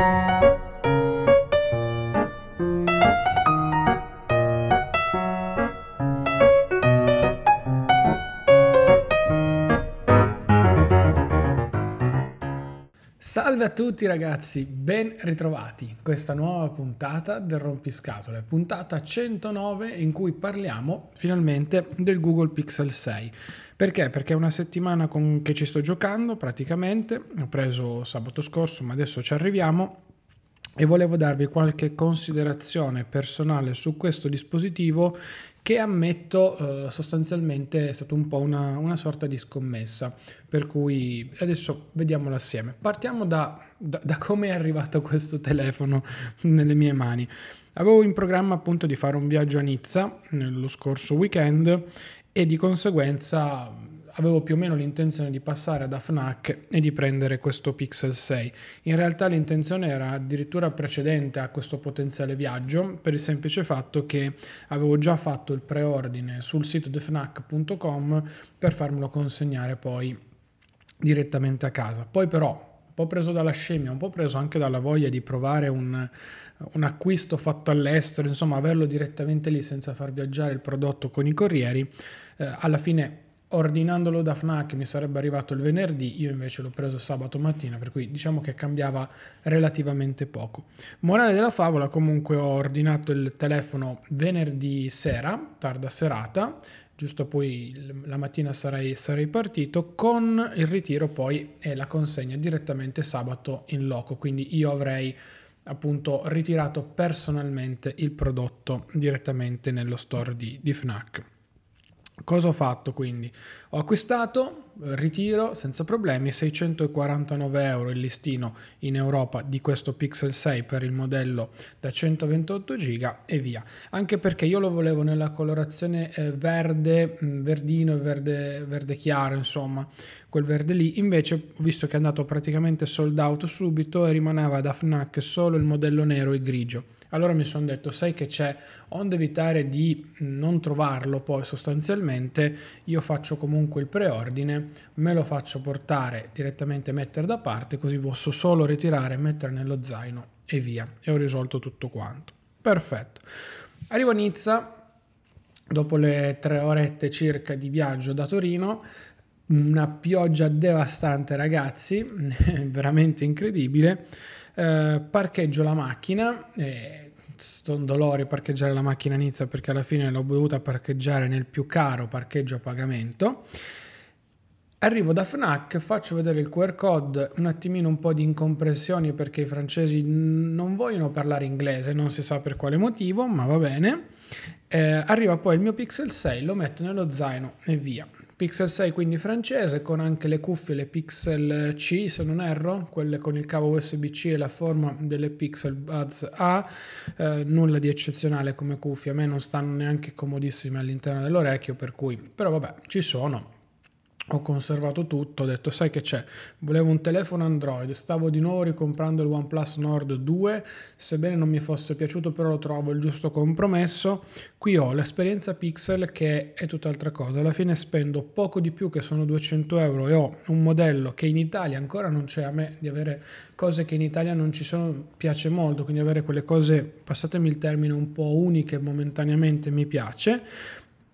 Música Salve a tutti ragazzi, ben ritrovati in questa nuova puntata del Rompiscatole, puntata 109 in cui parliamo finalmente del Google Pixel 6. Perché? Perché è una settimana con, che ci sto giocando praticamente, ho preso sabato scorso ma adesso ci arriviamo e volevo darvi qualche considerazione personale su questo dispositivo che ammetto eh, sostanzialmente è stata un po' una, una, sorta di scommessa, per cui adesso vediamolo assieme. Partiamo da, da, da come è arrivato questo telefono nelle mie mani. Avevo in programma appunto di fare un viaggio a Nizza lo scorso weekend e di conseguenza avevo più o meno l'intenzione di passare da FNAC e di prendere questo Pixel 6. In realtà l'intenzione era addirittura precedente a questo potenziale viaggio per il semplice fatto che avevo già fatto il preordine sul sito defnac.com per farmelo consegnare poi direttamente a casa. Poi però un po' preso dalla scemia, un po' preso anche dalla voglia di provare un, un, acquisto fatto all'estero, insomma averlo direttamente lì senza far viaggiare il prodotto con i corrieri, eh, alla fine ordinandolo da Fnac mi sarebbe arrivato il venerdì, io invece l'ho preso sabato mattina, per cui diciamo che cambiava relativamente poco. Morale della favola, comunque ho ordinato il telefono venerdì sera, tarda serata, giusto poi la mattina sarei, sarei partito, con il ritiro poi e la consegna direttamente sabato in loco, quindi io avrei appunto ritirato personalmente il prodotto direttamente nello store di, di Fnac. Cosa ho fatto quindi? Ho acquistato, ritiro senza problemi, 649 euro il listino in Europa di questo Pixel 6 per il modello da 128 giga e via. Anche perché io lo volevo nella colorazione eh, verde, mm, verdino e verde, verde chiaro, insomma, quel verde lì. Invece ho visto che è andato praticamente sold out subito e rimaneva da FNAC solo il modello nero e grigio allora mi sono detto, sai che c'è, onde evitare di non trovarlo poi sostanzialmente, io faccio comunque il preordine, me lo faccio portare direttamente mettere da parte, così posso solo ritirare, mettere nello zaino e via. E ho risolto tutto quanto. Perfetto. Arrivo a Nizza, dopo le tre orette circa di viaggio da Torino, una pioggia devastante ragazzi, veramente incredibile. Eh, parcheggio la macchina, eh, sto dolore parcheggiare la macchina a Nizza perché alla fine l'ho dovuta parcheggiare nel più caro parcheggio a pagamento. Arrivo da Fnac, faccio vedere il QR code, un attimino un po' di incompressioni perché i francesi non vogliono parlare inglese, non si sa per quale motivo, ma va bene. Eh, arriva poi il mio Pixel 6, lo metto nello zaino e via. Pixel 6 quindi francese con anche le cuffie, le Pixel C se non erro, quelle con il cavo USB-C e la forma delle Pixel Buds A, eh, nulla di eccezionale come cuffie, a me non stanno neanche comodissime all'interno dell'orecchio per cui, però vabbè ci sono ho conservato tutto, ho detto sai che c'è, volevo un telefono Android, stavo di nuovo ricomprando il OnePlus Nord 2, sebbene non mi fosse piaciuto però lo trovo il giusto compromesso, qui ho l'esperienza Pixel che è tutt'altra cosa, alla fine spendo poco di più che sono 200 euro e ho un modello che in Italia ancora non c'è, a me di avere cose che in Italia non ci sono piace molto, quindi avere quelle cose, passatemi il termine, un po' uniche momentaneamente mi piace,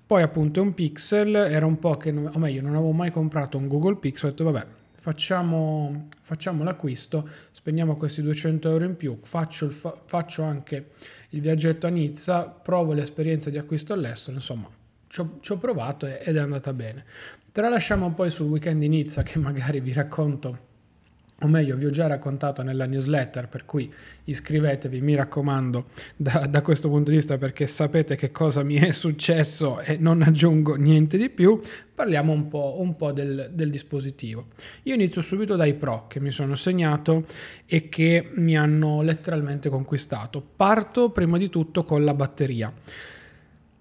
poi appunto è un Pixel, era un po' che, o meglio, non avevo mai comprato un Google Pixel, ho detto vabbè, facciamo, facciamo l'acquisto, spendiamo questi 200 euro in più, faccio, il, faccio anche il viaggetto a Nizza, provo l'esperienza di acquisto all'estero, insomma, ci ho, ci ho provato ed è andata bene. Tralasciamo poi sul weekend di Nizza che magari vi racconto o meglio vi ho già raccontato nella newsletter, per cui iscrivetevi, mi raccomando, da, da, questo punto di vista perché sapete che cosa mi è successo e non aggiungo niente di più, parliamo un po', un po del, del, dispositivo. Io inizio subito dai pro che mi sono segnato e che mi hanno letteralmente conquistato. Parto prima di tutto con la batteria.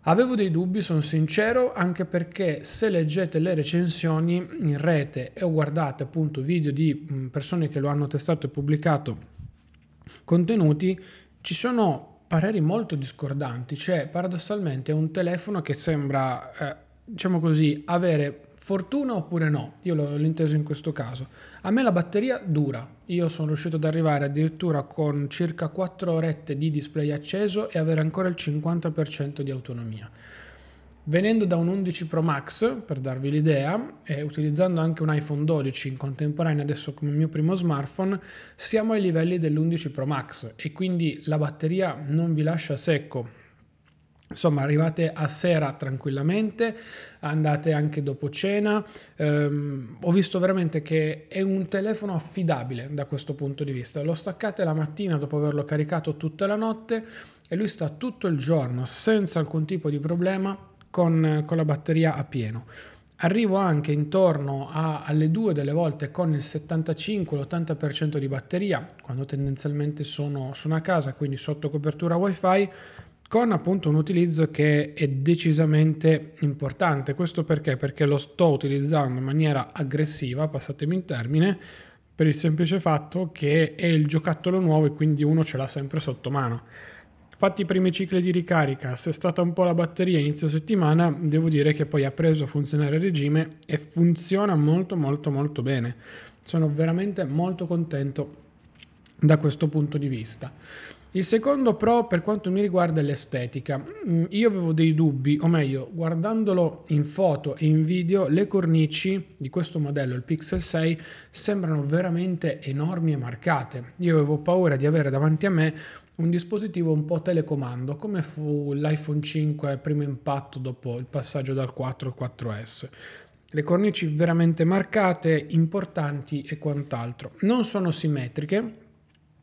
Avevo dei dubbi, sono sincero, anche perché se leggete le recensioni in rete e guardate appunto video di persone che lo hanno testato e pubblicato contenuti, ci sono pareri molto discordanti, cioè paradossalmente è un telefono che sembra, eh, diciamo così, avere Fortuna oppure no? Io l'ho, l'ho inteso in questo caso. A me la batteria dura. Io sono riuscito ad arrivare addirittura con circa 4 orette di display acceso e avere ancora il 50% di autonomia. Venendo da un 11 Pro Max, per darvi l'idea, e utilizzando anche un iPhone 12 in contemporanea adesso come mio primo smartphone, siamo ai livelli dell'11 Pro Max e quindi la batteria non vi lascia secco. Insomma, arrivate a sera tranquillamente, andate anche dopo cena. Um, ho visto veramente che è un telefono affidabile da questo punto di vista. Lo staccate la mattina dopo averlo caricato tutta la notte e lui sta tutto il giorno senza alcun tipo di problema con, con la batteria a pieno. Arrivo anche intorno a, alle due delle volte con il 75-80% di batteria, quando tendenzialmente sono, sono a casa, quindi sotto copertura wifi, con appunto un utilizzo che è decisamente importante. Questo perché? Perché lo sto utilizzando in maniera aggressiva, passatemi il termine, per il semplice fatto che è il giocattolo nuovo e quindi uno ce l'ha sempre sotto mano. Fatti i primi cicli di ricarica, se è stata un po' la batteria inizio settimana, devo dire che poi ha preso a funzionare a regime e funziona molto molto molto bene. Sono veramente molto contento da questo punto di vista. Il secondo pro per quanto mi riguarda è l'estetica. Mm, io avevo dei dubbi, o meglio, guardandolo in foto e in video, le cornici di questo modello, il Pixel 6, sembrano veramente enormi e marcate. Io avevo paura di avere davanti a me un dispositivo un po' telecomando, come fu l'iPhone 5 primo impatto dopo il passaggio dal 4 al 4S. Le cornici veramente marcate, importanti e quant'altro. Non sono simmetriche,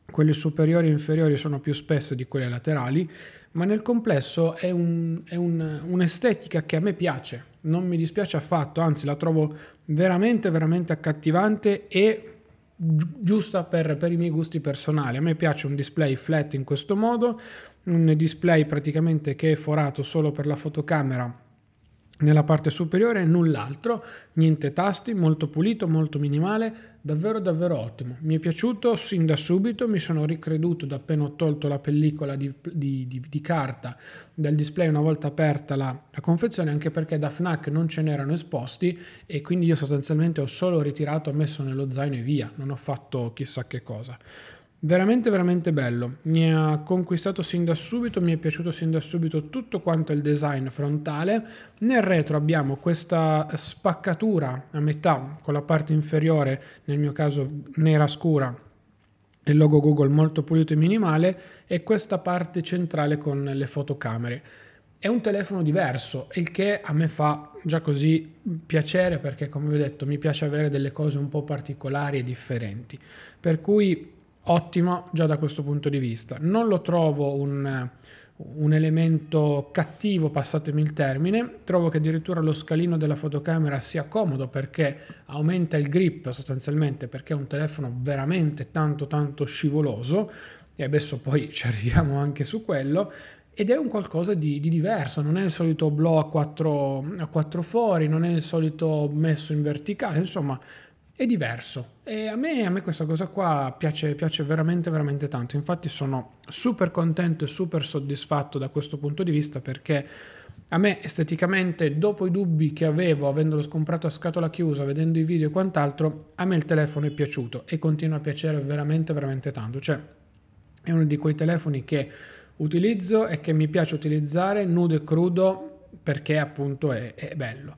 quelle superiori e inferiori sono più spesse di quelle laterali, ma nel complesso è, un, è un, un'estetica che a me piace, non mi dispiace affatto, anzi la trovo veramente, veramente accattivante e giusta per, per, i miei gusti personali. A me piace un display flat in questo modo, un display praticamente che è forato solo per la fotocamera nella parte superiore null'altro, niente tasti, molto pulito, molto minimale, davvero davvero ottimo. Mi è piaciuto sin da subito, mi sono ricreduto da appena ho tolto la pellicola di, di, di, di carta del display una volta aperta la, la, confezione, anche perché da FNAC non ce n'erano esposti e quindi io sostanzialmente ho solo ritirato, messo nello zaino e via, non ho fatto chissà che cosa. Veramente, veramente bello. Mi ha conquistato sin da subito, mi è piaciuto sin da subito tutto quanto il design frontale. Nel retro abbiamo questa spaccatura a metà con la parte inferiore, nel mio caso nera scura, il logo Google molto pulito e minimale e questa parte centrale con le fotocamere. È un telefono diverso, il che a me fa già così piacere perché come vi ho detto mi piace avere delle cose un po' particolari e differenti. Per cui ottimo già da questo punto di vista. Non lo trovo un, un, elemento cattivo, passatemi il termine, trovo che addirittura lo scalino della fotocamera sia comodo perché aumenta il grip sostanzialmente perché è un telefono veramente tanto tanto scivoloso. E adesso poi ci arriviamo anche su quello. Ed è un qualcosa di, di, diverso, non è il solito blow a quattro, a quattro fori, non è il solito messo in verticale, insomma è diverso. E a me, a me questa cosa qua piace, piace, veramente veramente tanto. Infatti sono super contento e super soddisfatto da questo punto di vista perché a me esteticamente dopo i dubbi che avevo avendolo comprato a scatola chiusa vedendo i video e quant'altro a me il telefono è piaciuto e continua a piacere veramente veramente tanto. Cioè è uno di quei telefoni che utilizzo e che mi piace utilizzare nudo e crudo perché appunto è, è bello.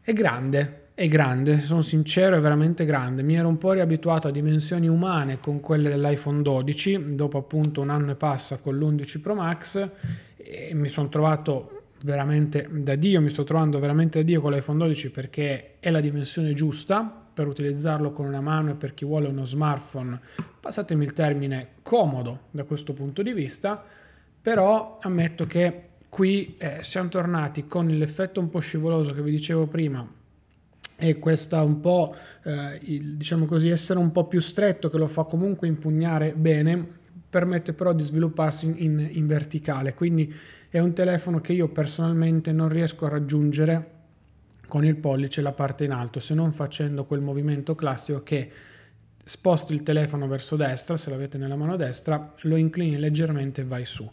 È grande è grande, sono sincero, è veramente grande. Mi ero un po' riabituato a dimensioni umane con quelle dell'iPhone 12, dopo appunto un anno e passa con l'11 Pro Max e mi sono trovato veramente da Dio, mi sto trovando veramente da Dio con l'iPhone 12 perché è la dimensione giusta per utilizzarlo con una mano e per chi vuole uno smartphone, passatemi il termine, comodo da questo punto di vista, però ammetto che qui eh, siamo tornati con l'effetto un po' scivoloso che vi dicevo prima e questa un po', eh, il, diciamo così, essere un po' più stretto che lo fa comunque impugnare bene, permette però di svilupparsi in, in, in verticale, quindi è un telefono che io personalmente non riesco a raggiungere con il pollice la parte in alto, se non facendo quel movimento classico che sposti il telefono verso destra, se l'avete nella mano destra, lo inclini leggermente e vai su.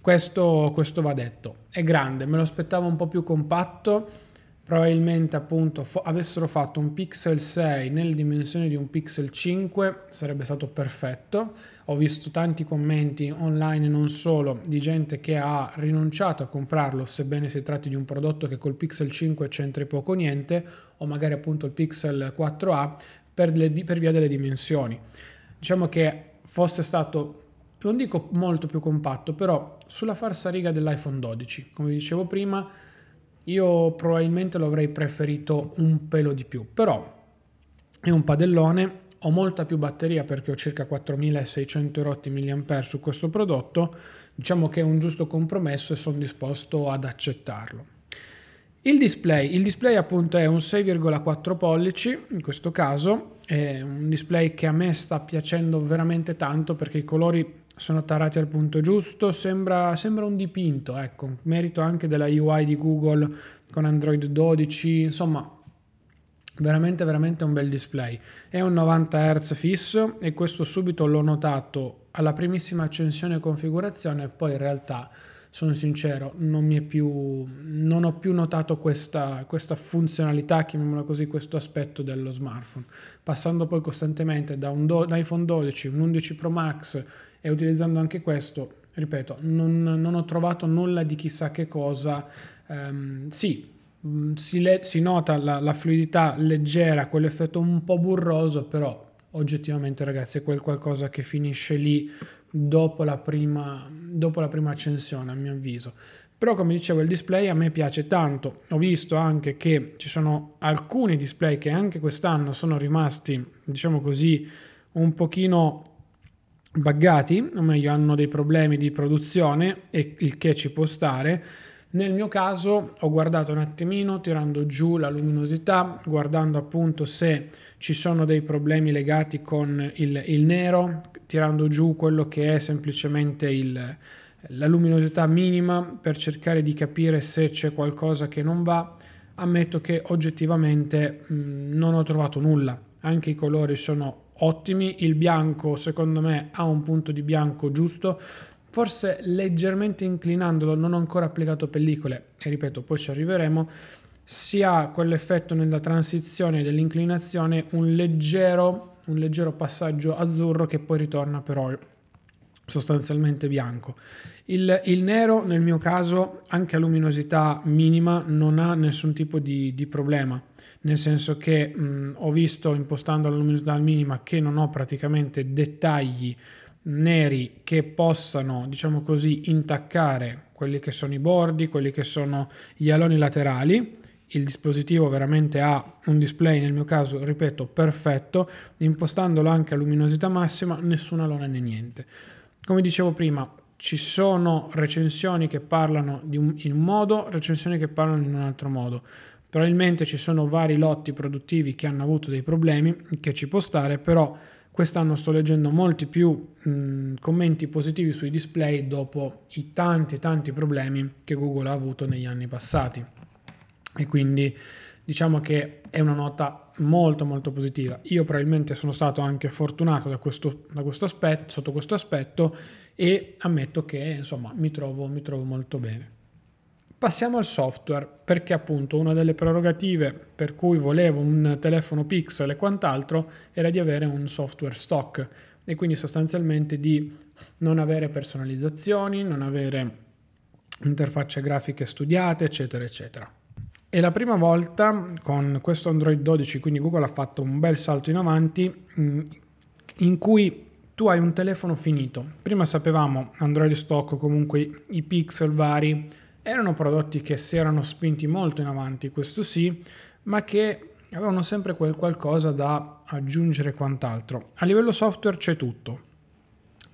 Questo, questo va detto. È grande, me lo aspettavo un po' più compatto, probabilmente appunto fo- avessero fatto un Pixel 6 nelle dimensioni di un Pixel 5 sarebbe stato perfetto. Ho visto tanti commenti online non solo di gente che ha rinunciato a comprarlo sebbene si tratti di un prodotto che col Pixel 5 c'entri poco o niente o magari appunto il Pixel 4a per, le, per via delle dimensioni. Diciamo che fosse stato non dico molto più compatto, però sulla farsa riga dell'iPhone 12, come vi dicevo prima, io probabilmente lo avrei preferito un pelo di più, però è un padellone, ho molta più batteria perché ho circa 4600 rotti mAh su questo prodotto, diciamo che è un giusto compromesso e sono disposto ad accettarlo. Il display, il display appunto è un 6,4 pollici, in questo caso è un display che a me sta piacendo veramente tanto perché i colori sono tarati al punto giusto, sembra, sembra un dipinto, ecco, merito anche della UI di Google con Android 12, insomma, veramente veramente un bel display. È un 90 Hz fisso e questo subito l'ho notato alla primissima accensione e configurazione, poi in realtà sono sincero, non, più, non ho più notato questa, questa, funzionalità, chiamiamola così, questo aspetto dello smartphone. Passando poi costantemente da un, do, iPhone 12, un 11 Pro Max e utilizzando anche questo, ripeto, non, non ho trovato nulla di chissà che cosa. Um, sì, mm, si, le, si nota la, la, fluidità leggera, quell'effetto un po' burroso, però oggettivamente ragazzi è quel qualcosa che finisce lì dopo la prima, dopo la prima accensione a mio avviso. Però come dicevo il display a me piace tanto, ho visto anche che ci sono alcuni display che anche quest'anno sono rimasti, diciamo così, un pochino buggati, o meglio hanno dei problemi di produzione e il che ci può stare. Nel mio caso ho guardato un attimino tirando giù la luminosità, guardando appunto se ci sono dei problemi legati con il, il nero, tirando giù quello che è semplicemente il, la luminosità minima per cercare di capire se c'è qualcosa che non va. Ammetto che oggettivamente mh, non ho trovato nulla, anche i colori sono ottimi, il bianco secondo me ha un punto di bianco giusto, forse leggermente inclinandolo, non ho ancora applicato pellicole e ripeto poi ci arriveremo, si ha quell'effetto nella transizione dell'inclinazione un leggero, un leggero passaggio azzurro che poi ritorna però sostanzialmente bianco. Il, il, nero nel mio caso anche a luminosità minima non ha nessun tipo di, di problema nel senso che mh, ho visto impostando la luminosità minima che non ho praticamente dettagli neri che possano, diciamo così, intaccare quelli che sono i bordi, quelli che sono gli aloni laterali. Il dispositivo veramente ha un display, nel mio caso, ripeto, perfetto, impostandolo anche a luminosità massima, nessuna alone né niente. Come dicevo prima, ci sono recensioni che parlano un, in un modo, recensioni che parlano in un altro modo. Probabilmente ci sono vari lotti produttivi che hanno avuto dei problemi, che ci può stare, però quest'anno sto leggendo molti più mh, commenti positivi sui display dopo i tanti tanti problemi che Google ha avuto negli anni passati. E quindi diciamo che è una nota molto molto positiva. Io probabilmente sono stato anche fortunato da questo, da questo aspetto, sotto questo aspetto e ammetto che insomma mi trovo, mi trovo molto bene. Passiamo al software, perché appunto una delle prerogative per cui volevo un telefono Pixel e quant'altro era di avere un software stock e quindi sostanzialmente di non avere personalizzazioni, non avere interfacce grafiche studiate, eccetera, eccetera. E la prima volta con questo Android 12, quindi Google ha fatto un bel salto in avanti mm, in cui tu hai un telefono finito. Prima sapevamo Android stock, comunque i pixel vari, erano prodotti che si erano spinti molto in avanti, questo sì, ma che avevano sempre quel qualcosa da aggiungere quant'altro. A livello software c'è tutto,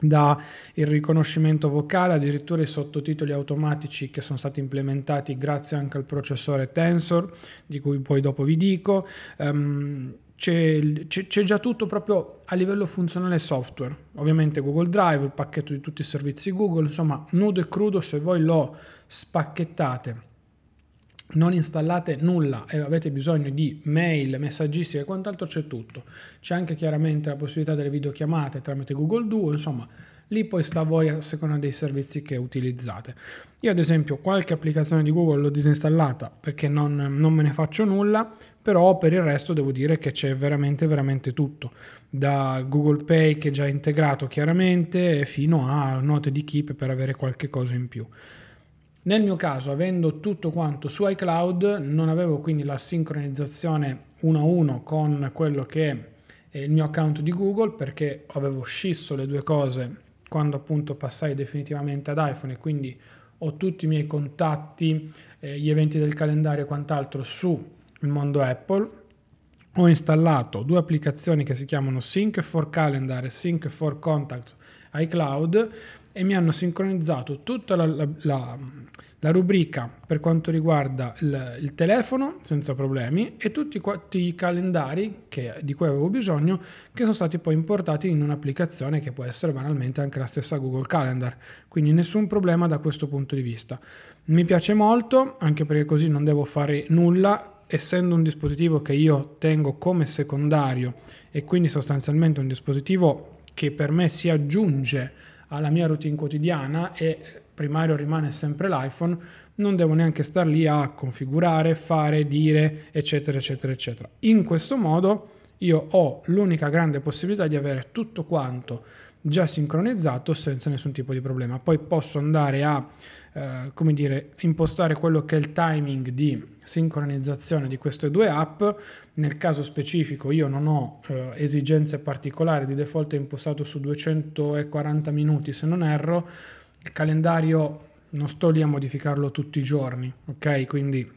da il riconoscimento vocale, addirittura i sottotitoli automatici che sono stati implementati grazie anche al processore Tensor, di cui poi dopo vi dico. Um, c'è, c'è, c'è, già tutto proprio a livello funzionale software. Ovviamente Google Drive, il pacchetto di tutti i servizi Google, insomma, nudo e crudo se voi lo spacchettate, non installate nulla e avete bisogno di mail, messaggistica e quant'altro, c'è tutto. C'è anche chiaramente la possibilità delle videochiamate tramite Google Duo, insomma, lì poi sta a voi a seconda dei servizi che utilizzate. Io ad esempio qualche applicazione di Google l'ho disinstallata perché non, non me ne faccio nulla, però per il resto devo dire che c'è veramente veramente tutto, da Google Pay che è già integrato chiaramente fino a note di keep per avere qualche cosa in più. Nel mio caso, avendo tutto quanto su iCloud, non avevo quindi la sincronizzazione uno a uno con quello che è il mio account di Google perché avevo scisso le due cose quando appunto passai definitivamente ad iPhone e quindi ho tutti i miei contatti, eh, gli eventi del calendario e quant'altro sul mondo Apple. Ho installato due applicazioni che si chiamano Sync for Calendar e Sync for Contacts iCloud e mi hanno sincronizzato tutta la, la, la, la rubrica per quanto riguarda il, il, telefono senza problemi e tutti, tutti i calendari che, di cui avevo bisogno che sono stati poi importati in un'applicazione che può essere banalmente anche la stessa Google Calendar. Quindi nessun problema da questo punto di vista. Mi piace molto anche perché così non devo fare nulla essendo un dispositivo che io tengo come secondario e quindi sostanzialmente un dispositivo che per me si aggiunge alla mia routine quotidiana e primario rimane sempre l'iPhone, non devo neanche star lì a configurare, fare, dire, eccetera, eccetera, eccetera. In questo modo io ho l'unica grande possibilità di avere tutto quanto già sincronizzato senza nessun tipo di problema. Poi posso andare a eh, come dire, impostare quello che è il timing di sincronizzazione di queste due app. Nel caso specifico io non ho eh, esigenze particolari, di default è impostato su 240 minuti se non erro. Il calendario non sto lì a modificarlo tutti i giorni, ok? Quindi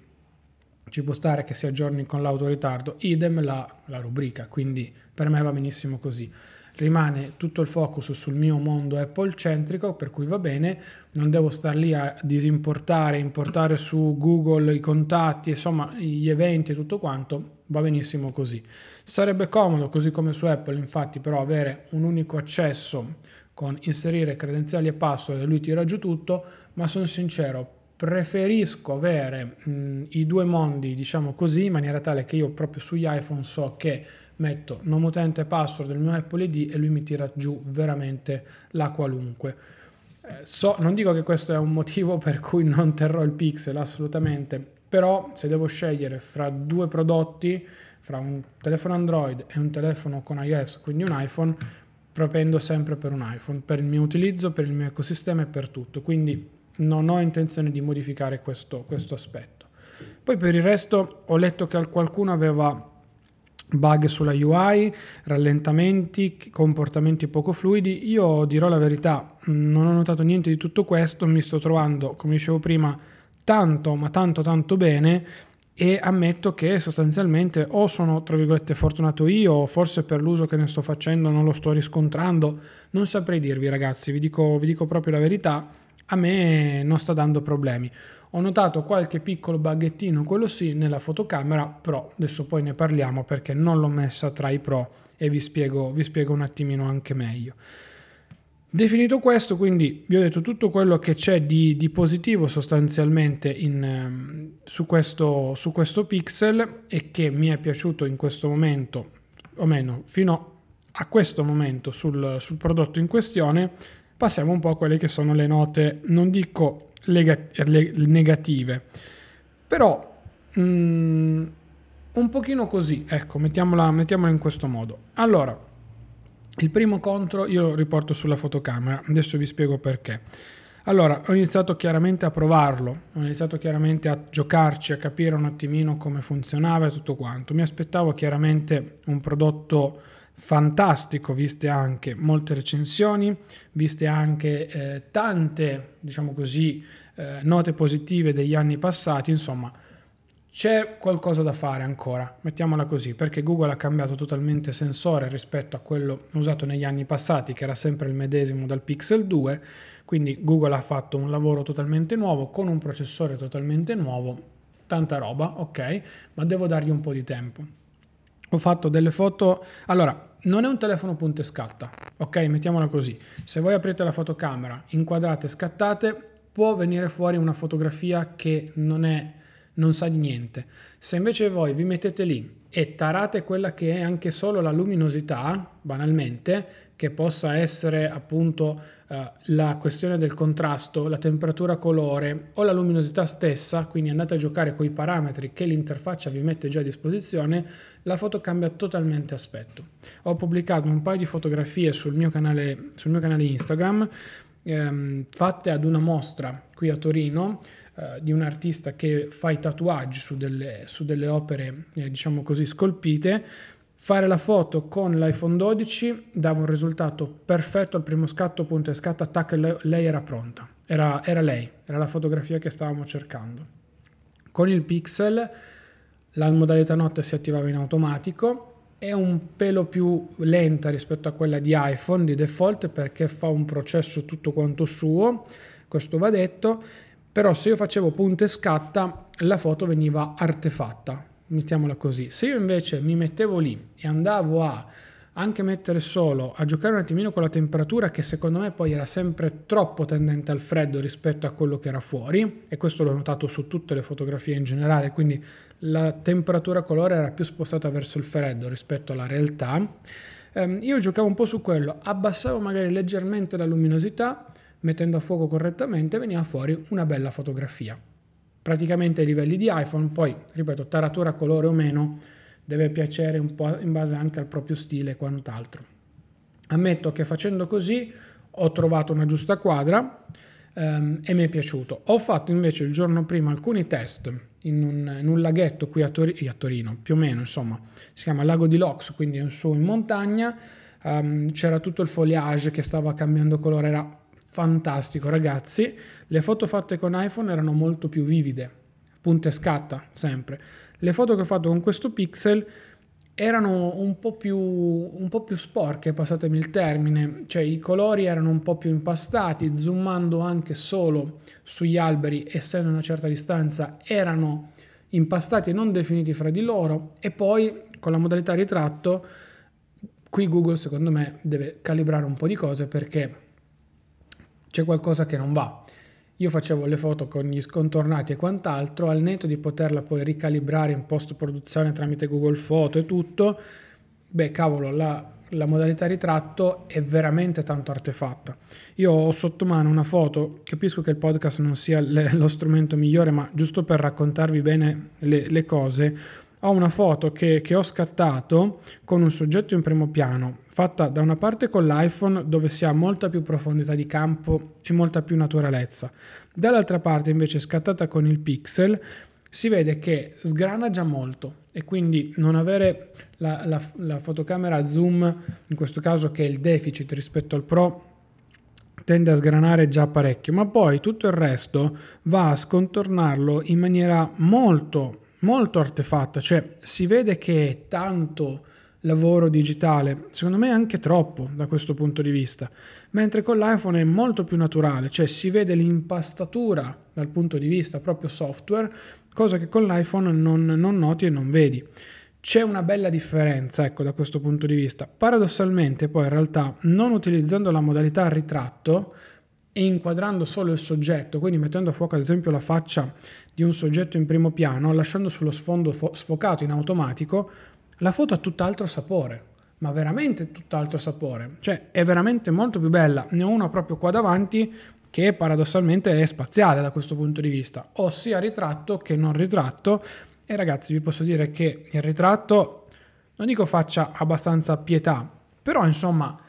ci può stare che si aggiorni con l'autoritardo, idem la, la rubrica, quindi per me va benissimo così rimane tutto il focus sul mio mondo Apple centrico, per cui va bene, non devo star lì a disimportare, importare su Google i contatti, insomma gli eventi e tutto quanto, va benissimo così. Sarebbe comodo, così come su Apple, infatti, però avere un unico accesso con inserire credenziali e password e lui tira giù tutto, ma sono sincero, preferisco avere mh, i due mondi, diciamo così, in maniera tale che io proprio sugli iPhone so che metto nome utente e password del mio Apple ID e lui mi tira giù veramente la qualunque. Eh, so, non dico che questo è un motivo per cui non terrò il Pixel assolutamente, però se devo scegliere fra due prodotti, fra un telefono Android e un telefono con iOS, quindi un iPhone, propendo sempre per un iPhone, per il mio utilizzo, per il mio ecosistema e per tutto. Quindi non ho intenzione di modificare questo, questo aspetto. Poi per il resto ho letto che qualcuno aveva bug sulla UI, rallentamenti, comportamenti poco fluidi. Io dirò la verità, non ho notato niente di tutto questo, mi sto trovando, come dicevo prima, tanto ma tanto tanto bene e ammetto che sostanzialmente o sono tra virgolette fortunato io o forse per l'uso che ne sto facendo non lo sto riscontrando, non saprei dirvi ragazzi, vi dico, vi dico proprio la verità, a me non sta dando problemi. Ho notato qualche piccolo baghettino, quello sì, nella fotocamera Pro. Adesso poi ne parliamo perché non l'ho messa tra i Pro e vi spiego, vi spiego un attimino anche meglio. Definito questo, quindi vi ho detto tutto quello che c'è di, di positivo sostanzialmente in, um, su, questo, su questo pixel e che mi è piaciuto in questo momento, o meno fino a questo momento sul, sul prodotto in questione, passiamo un po' a quelle che sono le note, non dico negative. Però mh, mm, un pochino così, ecco, mettiamola, mettiamola in questo modo. Allora, il primo contro io lo riporto sulla fotocamera, adesso vi spiego perché. Allora, ho iniziato chiaramente a provarlo, ho iniziato chiaramente a giocarci, a capire un attimino come funzionava e tutto quanto. Mi aspettavo chiaramente un prodotto fantastico, viste anche molte recensioni, viste anche eh, tante, diciamo così, eh, note positive degli anni passati, insomma, c'è qualcosa da fare ancora, mettiamola così, perché Google ha cambiato totalmente sensore rispetto a quello usato negli anni passati, che era sempre il medesimo dal Pixel 2, quindi Google ha fatto un lavoro totalmente nuovo con un processore totalmente nuovo, tanta roba, ok, ma devo dargli un po' di tempo. Ho fatto delle foto, allora non è un telefono punta e scatta, ok? Mettiamola così. Se voi aprite la fotocamera, inquadrate scattate, può venire fuori una fotografia che non è non sa di niente. Se invece voi vi mettete lì e tarate quella che è anche solo la luminosità, banalmente, che possa essere appunto eh, la questione del contrasto, la temperatura colore o la luminosità stessa, quindi andate a giocare con i parametri che l'interfaccia vi mette già a disposizione, la foto cambia totalmente aspetto. Ho pubblicato un paio di fotografie sul mio canale, sul mio canale Instagram ehm, fatte ad una mostra qui a Torino eh, di un artista che fa i tatuaggi su delle, su delle opere, eh, diciamo così, scolpite. Fare la foto con l'iPhone 12 dava un risultato perfetto al primo scatto, punto e scatto, attacca, lei era pronta. Era, era lei, era la fotografia che stavamo cercando. Con il Pixel la modalità notte si attivava in automatico, è un pelo più lenta rispetto a quella di iPhone di default perché fa un processo tutto quanto suo, questo va detto, però se io facevo punta e scatta la foto veniva artefatta, mettiamola così. Se io invece mi mettevo lì e andavo a anche mettere solo a giocare un attimino con la temperatura che secondo me poi era sempre troppo tendente al freddo rispetto a quello che era fuori e questo l'ho notato su tutte le fotografie in generale quindi la temperatura colore era più spostata verso il freddo rispetto alla realtà ehm, io giocavo un po' su quello abbassavo magari leggermente la luminosità mettendo a fuoco correttamente veniva fuori una bella fotografia praticamente ai livelli di iPhone poi ripeto taratura colore o meno deve piacere un po' in base anche al proprio stile e quant'altro. Ammetto che facendo così ho trovato una giusta quadra ehm, e mi è piaciuto. Ho fatto invece il giorno prima alcuni test in un, in un laghetto qui a, Tori- a, Torino, più o meno, insomma, si chiama Lago di Lox, quindi è su in montagna. Um, c'era tutto il foliage che stava cambiando colore, era fantastico, ragazzi. Le foto fatte con iPhone erano molto più vivide, punta e scatta sempre. Le foto che ho fatto con questo pixel erano un po, più, un po' più sporche, passatemi il termine, cioè i colori erano un po' più impastati, zoomando anche solo sugli alberi, essendo a una certa distanza, erano impastati e non definiti fra di loro. E poi con la modalità ritratto qui Google secondo me deve calibrare un po' di cose perché c'è qualcosa che non va. Io facevo le foto con gli scontornati e quant'altro, al netto di poterla poi ricalibrare in post produzione tramite Google Foto e tutto, beh cavolo, la, la modalità ritratto è veramente tanto artefatta. Io ho sotto mano una foto, capisco che il podcast non sia le, lo strumento migliore, ma giusto per raccontarvi bene le, le cose, ho una foto che, che, ho scattato con un soggetto in primo piano, fatta da una parte con l'iPhone dove si ha molta più profondità di campo e molta più naturalezza, dall'altra parte invece scattata con il Pixel si vede che sgrana già molto. E quindi non avere la, la, la fotocamera zoom, in questo caso che è il deficit rispetto al Pro, tende a sgranare già parecchio, ma poi tutto il resto va a scontornarlo in maniera molto molto artefatta, cioè si vede che è tanto lavoro digitale, secondo me anche troppo da questo punto di vista, mentre con l'iPhone è molto più naturale, cioè si vede l'impastatura dal punto di vista proprio software, cosa che con l'iPhone non, non noti e non vedi. C'è una bella differenza, ecco, da questo punto di vista. Paradossalmente, poi in realtà, non utilizzando la modalità ritratto, e inquadrando solo il soggetto, quindi mettendo a fuoco ad esempio la faccia di un soggetto in primo piano, lasciando sullo sfondo fo- sfocato in automatico, la foto ha tutt'altro sapore, ma veramente tutt'altro sapore, cioè è veramente molto più bella. Ne ho una proprio qua davanti che paradossalmente è spaziale da questo punto di vista, ossia ritratto che non ritratto. E ragazzi, vi posso dire che il ritratto, non dico faccia abbastanza pietà, però insomma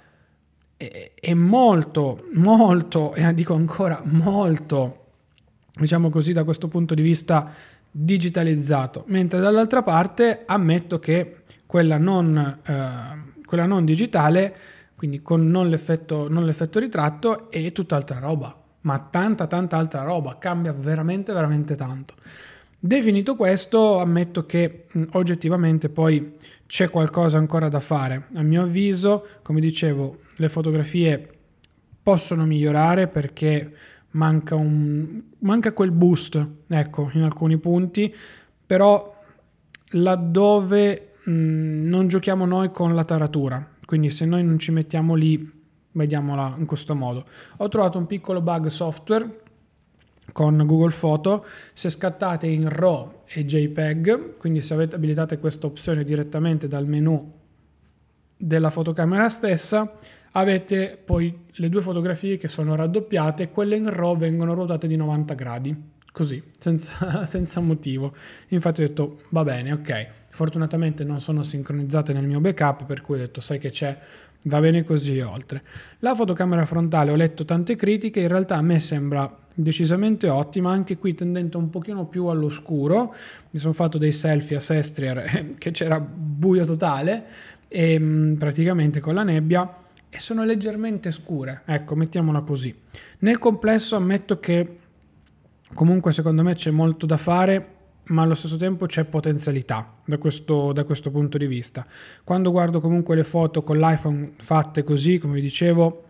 è, molto, molto, e dico ancora molto, diciamo così, da questo punto di vista digitalizzato, mentre dall'altra parte ammetto che quella non, eh, quella non digitale, quindi con non l'effetto, non l'effetto ritratto, è tutt'altra roba, ma tanta tanta altra roba, cambia veramente veramente tanto. Definito questo, ammetto che mh, oggettivamente poi c'è qualcosa ancora da fare. A mio avviso, come dicevo, le fotografie possono migliorare perché manca, un, manca quel boost, ecco, in alcuni punti, però laddove mh, non giochiamo noi con la taratura, quindi se noi non ci mettiamo lì, vediamola in questo modo. Ho trovato un piccolo bug software con Google Photo, se scattate in RAW e JPEG, quindi se avete abilitate questa opzione direttamente dal menu della fotocamera stessa, avete poi le due fotografie che sono raddoppiate, quelle in RAW vengono ruotate di 90 gradi, così, senza, senza motivo. Infatti ho detto, va bene, ok. Fortunatamente non sono sincronizzate nel mio backup, per cui ho detto, sai che c'è, va bene così oltre. La fotocamera frontale ho letto tante critiche, in realtà a me sembra decisamente ottima, anche qui tendente un pochino più all'oscuro. Mi sono fatto dei selfie a Sestrier che c'era buio totale e mm, praticamente con la nebbia e sono leggermente scure, ecco, mettiamola così. Nel complesso ammetto che comunque secondo me c'è molto da fare ma allo stesso tempo c'è potenzialità da questo, da questo punto di vista. Quando guardo comunque le foto con l'iPhone fatte così, come vi dicevo,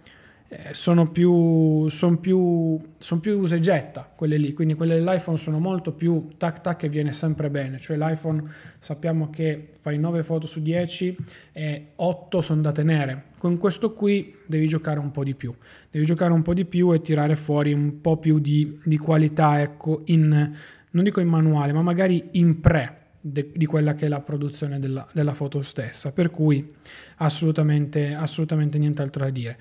eh, sono più, son più, son più usa e getta quelle lì, quindi quelle dell'iPhone sono molto più tac tac e viene sempre bene, cioè l'iPhone sappiamo che fai 9 foto su 10 e 8 sono da tenere, con questo qui devi giocare un po' di più, devi giocare un po' di più e tirare fuori un po' più di, di qualità, ecco, in non dico in manuale, ma magari in pre de, di quella che è la produzione della, della foto stessa, per cui assolutamente, assolutamente nient'altro da dire.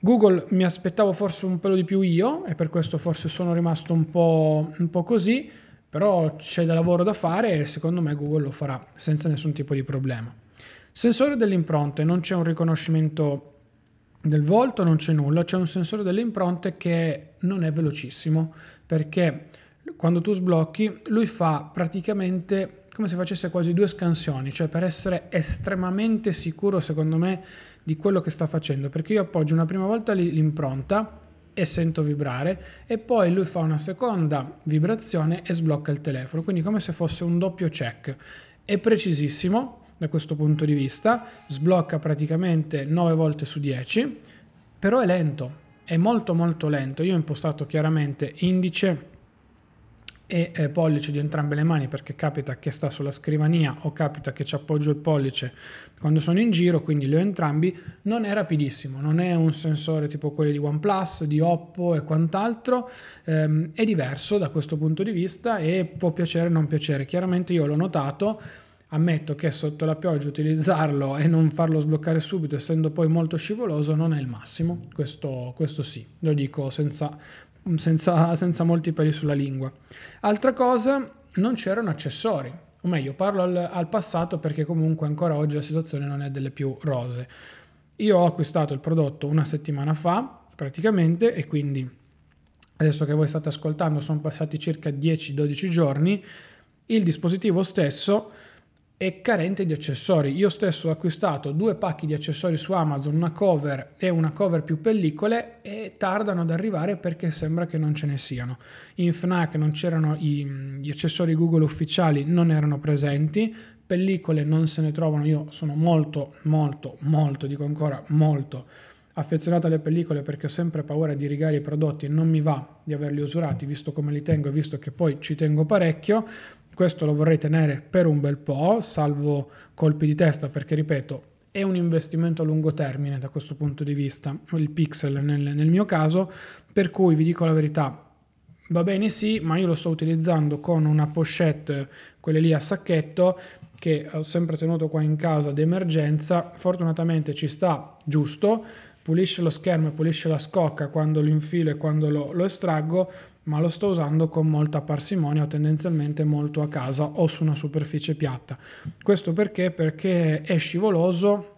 Google mi aspettavo forse un pelo di più io e per questo forse sono rimasto un po', un po' così, però c'è da lavoro da fare e secondo me Google lo farà senza nessun tipo di problema. Sensore delle impronte, non c'è un riconoscimento del volto, non c'è nulla, c'è un sensore delle impronte che non è velocissimo perché quando tu sblocchi, lui fa praticamente come se facesse quasi due scansioni, cioè per essere estremamente sicuro, secondo me, di quello che sta facendo, perché io appoggio una prima volta l'impronta e sento vibrare e poi lui fa una seconda vibrazione e sblocca il telefono, quindi come se fosse un doppio check. È precisissimo da questo punto di vista, sblocca praticamente 9 volte su 10, però è lento, è molto molto lento. Io ho impostato chiaramente indice e eh, pollice di entrambe le mani perché capita che sta sulla scrivania o capita che ci appoggio il pollice quando sono in giro, quindi li ho entrambi, non è rapidissimo, non è un sensore tipo quelli di OnePlus, di Oppo e quant'altro, ehm, è diverso da questo punto di vista e può piacere o non piacere. Chiaramente io l'ho notato, ammetto che sotto la pioggia utilizzarlo e non farlo sbloccare subito, essendo poi molto scivoloso, non è il massimo, questo, questo sì, lo dico senza senza, senza molti peli sulla lingua. Altra cosa, non c'erano accessori, o meglio, parlo al, al, passato perché comunque ancora oggi la situazione non è delle più rose. Io ho acquistato il prodotto una settimana fa, praticamente, e quindi adesso che voi state ascoltando sono passati circa 10-12 giorni, il dispositivo stesso è carente di accessori. Io stesso ho acquistato due pacchi di accessori su Amazon, una cover e una cover più pellicole e tardano ad arrivare perché sembra che non ce ne siano. In FNAC non c'erano i, gli accessori Google ufficiali, non erano presenti, pellicole non se ne trovano, io sono molto molto molto, dico ancora molto affezionato alle pellicole perché ho sempre paura di rigare i prodotti e non mi va di averli usurati visto come li tengo e visto che poi ci tengo parecchio questo lo vorrei tenere per un bel po', salvo colpi di testa, perché ripeto, è un investimento a lungo termine da questo punto di vista, il pixel nel, nel mio caso, per cui vi dico la verità, va bene sì, ma io lo sto utilizzando con una pochette, quelle lì a sacchetto, che ho sempre tenuto qua in casa d'emergenza, fortunatamente ci sta giusto, pulisce lo schermo e pulisce la scocca quando lo infilo e quando lo, lo estraggo, ma lo sto usando con molta parsimonia o tendenzialmente molto a casa o su una superficie piatta. Questo perché? Perché è scivoloso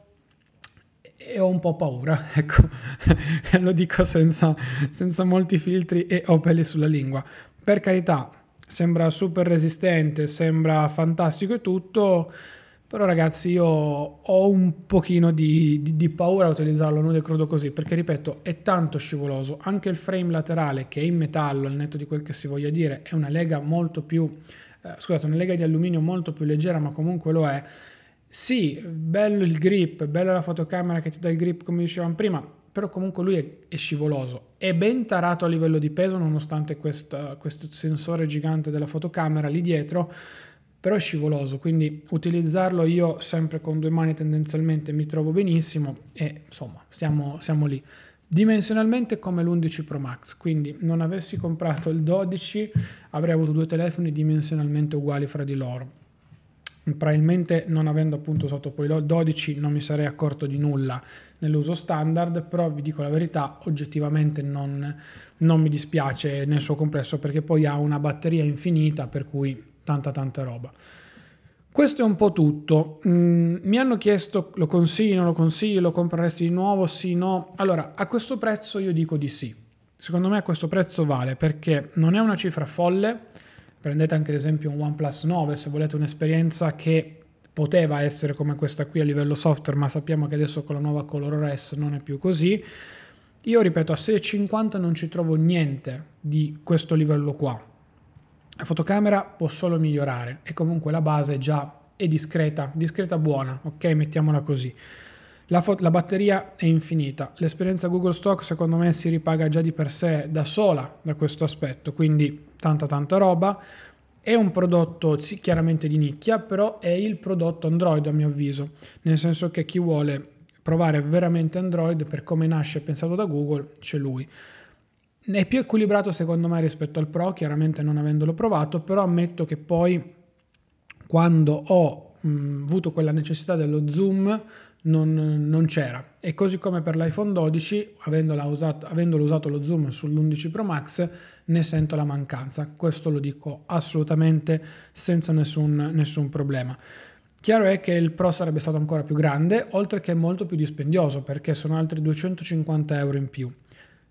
e ho un po' paura, ecco, lo dico senza, senza molti filtri e ho peli sulla lingua. Per carità, sembra super resistente, sembra fantastico e tutto, però ragazzi io ho un pochino di, di, di paura a utilizzarlo nudo e crudo così, perché ripeto è tanto scivoloso, anche il frame laterale che è in metallo, al netto di quel che si voglia dire, è una lega molto più, eh, scusate, una lega di alluminio molto più leggera, ma comunque lo è. Sì, bello il grip, bella la fotocamera che ti dà il grip come dicevamo prima, però comunque lui è, è, scivoloso. È ben tarato a livello di peso nonostante questa, questo sensore gigante della fotocamera lì dietro, però è scivoloso, quindi utilizzarlo io sempre con due mani tendenzialmente mi trovo benissimo e insomma siamo, siamo lì. dimensionalmente come l'11 Pro Max, quindi non avessi comprato il 12 avrei avuto due telefoni dimensionalmente uguali fra di loro. Probabilmente non avendo appunto usato poi il 12 non mi sarei accorto di nulla nell'uso standard, però vi dico la verità, oggettivamente non, non mi dispiace nel suo complesso perché poi ha una batteria infinita per cui tanta tanta roba. Questo è un po' tutto. Mm, mi hanno chiesto lo consiglio, lo consiglio, lo compreresti di nuovo? Sì, no. Allora, a questo prezzo io dico di sì. Secondo me a questo prezzo vale perché non è una cifra folle. Prendete anche ad esempio un OnePlus 9 se volete un'esperienza che poteva essere come questa qui a livello software, ma sappiamo che adesso con la nuova ColorOS non è più così. Io ripeto, a 6,50 non ci trovo niente di questo livello qua la fotocamera può solo migliorare e comunque la base già è discreta, discreta buona, ok? Mettiamola così. La, fo- la, batteria è infinita, l'esperienza Google Stock secondo me si ripaga già di per sé da sola da questo aspetto, quindi tanta tanta roba. È un prodotto sì, chiaramente di nicchia, però è il prodotto Android a mio avviso, nel senso che chi vuole provare veramente Android per come nasce pensato da Google c'è lui. È più equilibrato secondo me rispetto al Pro, chiaramente non avendolo provato, però ammetto che poi quando ho mh, avuto quella necessità dello zoom non, non, c'era. E così come per l'iPhone 12, usato, avendolo usato lo zoom sull'11 Pro Max, ne sento la mancanza. Questo lo dico assolutamente senza nessun, nessun problema. Chiaro è che il Pro sarebbe stato ancora più grande, oltre che molto più dispendioso, perché sono altri 250 euro in più.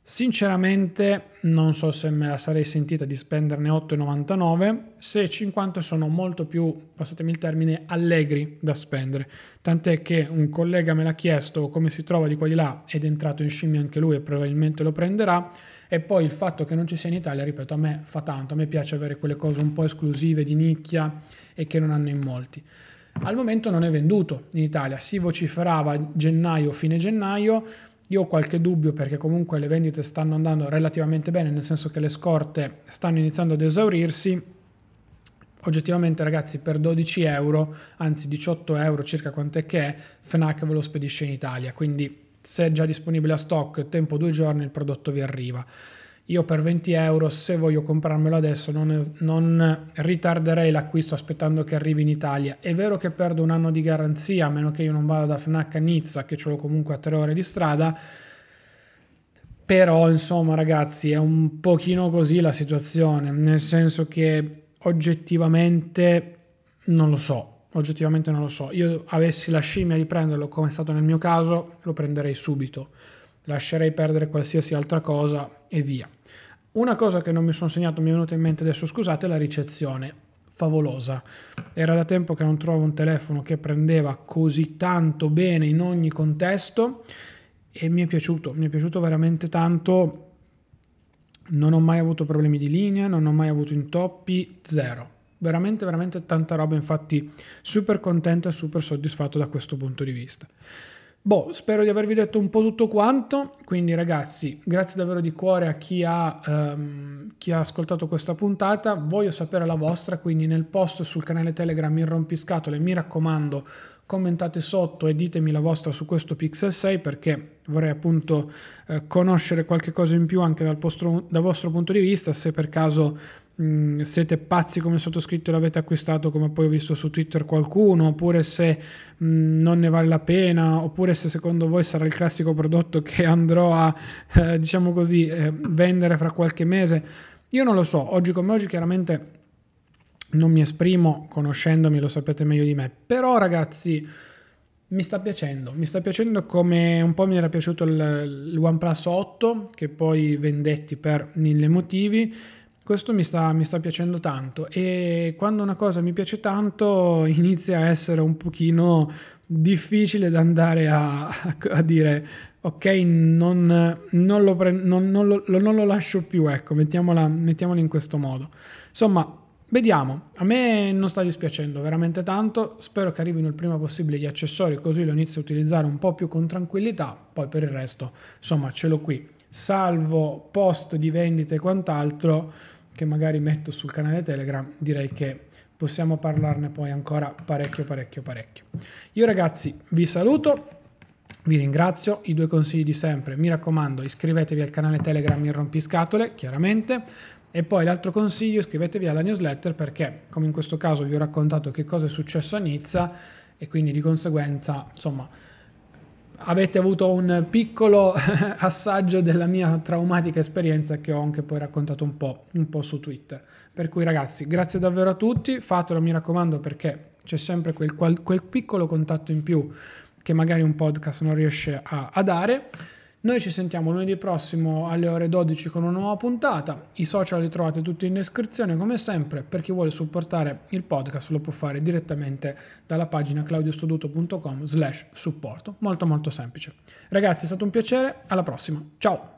Sinceramente non so se me la sarei sentita di spenderne 8,99, se 50 sono molto più, passatemi il termine, allegri da spendere. Tant'è che un collega me l'ha chiesto come si trova di qua di là ed è entrato in scimmia anche lui e probabilmente lo prenderà. E poi il fatto che non ci sia in Italia, ripeto, a me fa tanto, a me piace avere quelle cose un po' esclusive di nicchia e che non hanno in molti. Al momento non è venduto in Italia, si vociferava gennaio, fine gennaio, io ho qualche dubbio perché comunque le vendite stanno andando relativamente bene, nel senso che le scorte stanno iniziando ad esaurirsi. Oggettivamente ragazzi per 12 euro, anzi 18 euro circa quant'è che è, Fnac ve lo spedisce in Italia, quindi se è già disponibile a stock, tempo due giorni il prodotto vi arriva. Io per 20 euro, se voglio comprarmelo adesso, non, non, ritarderei l'acquisto aspettando che arrivi in Italia. È vero che perdo un anno di garanzia, a meno che io non vada da Fnac a Nizza, che ce l'ho comunque a tre ore di strada. Però, insomma, ragazzi, è un pochino così la situazione, nel senso che oggettivamente non lo so. Oggettivamente non lo so. Io avessi la scimmia di prenderlo, come è stato nel mio caso, lo prenderei subito lascerei perdere qualsiasi altra cosa e via. Una cosa che non mi sono segnato, mi è venuta in mente adesso, scusate, è la ricezione. Favolosa. Era da tempo che non trovavo un telefono che prendeva così tanto bene in ogni contesto e mi è piaciuto, mi è piaciuto veramente tanto. Non ho mai avuto problemi di linea, non ho mai avuto intoppi, zero. Veramente, veramente tanta roba, infatti super contento e super soddisfatto da questo punto di vista. Boh, spero di avervi detto un po' tutto quanto, quindi ragazzi, grazie davvero di cuore a chi ha, um, chi ha ascoltato questa puntata, voglio sapere la vostra, quindi nel post sul canale Telegram in rompiscatole, mi raccomando, commentate sotto e ditemi la vostra su questo Pixel 6 perché vorrei appunto eh, conoscere qualche cosa in più anche dal, postro, dal vostro punto di vista, se per caso Mm, siete pazzi come sottoscritto e l'avete acquistato come poi ho visto su Twitter qualcuno, oppure se mh, mm, non ne vale la pena, oppure se secondo voi sarà il classico prodotto che andrò a, eh, diciamo così, eh, vendere fra qualche mese. Io non lo so, oggi come oggi chiaramente non mi esprimo, conoscendomi lo sapete meglio di me, però ragazzi mi sta piacendo, mi sta piacendo come un po' mi era piaciuto il, il OnePlus 8 che poi vendetti per mille motivi questo mi sta, mi sta, piacendo tanto e quando una cosa mi piace tanto inizia a essere un pochino difficile da andare a, a dire ok non, non, lo pre- non, non, lo, lo, lascio più ecco mettiamola, mettiamola in questo modo. Insomma vediamo. A me non sta dispiacendo veramente tanto. Spero che arrivino il prima possibile gli accessori così lo inizio a utilizzare un po' più con tranquillità. Poi per il resto insomma ce l'ho qui. Salvo post di vendita e quant'altro che magari metto sul canale Telegram, direi che possiamo parlarne poi ancora parecchio, parecchio, parecchio. Io ragazzi vi saluto, Vi ringrazio, i due consigli di sempre, mi raccomando iscrivetevi al canale Telegram Il Rompiscatole, chiaramente, e poi l'altro consiglio iscrivetevi alla newsletter perché, come in questo caso vi ho raccontato che cosa è successo a Nizza e quindi di conseguenza, insomma, avete avuto un piccolo assaggio della mia traumatica esperienza che ho anche poi raccontato un po', un po' su Twitter. Per cui ragazzi, grazie davvero a tutti, fatelo mi raccomando perché c'è sempre quel, quel piccolo contatto in più che magari un podcast non riesce a, a dare. Noi ci sentiamo lunedì prossimo alle ore 12 con una nuova puntata. I social li trovate tutti in descrizione come sempre. Per chi vuole supportare il podcast lo può fare direttamente dalla pagina claudiostoduto.com slash supporto. Molto molto semplice. Ragazzi è stato un piacere, alla prossima. Ciao!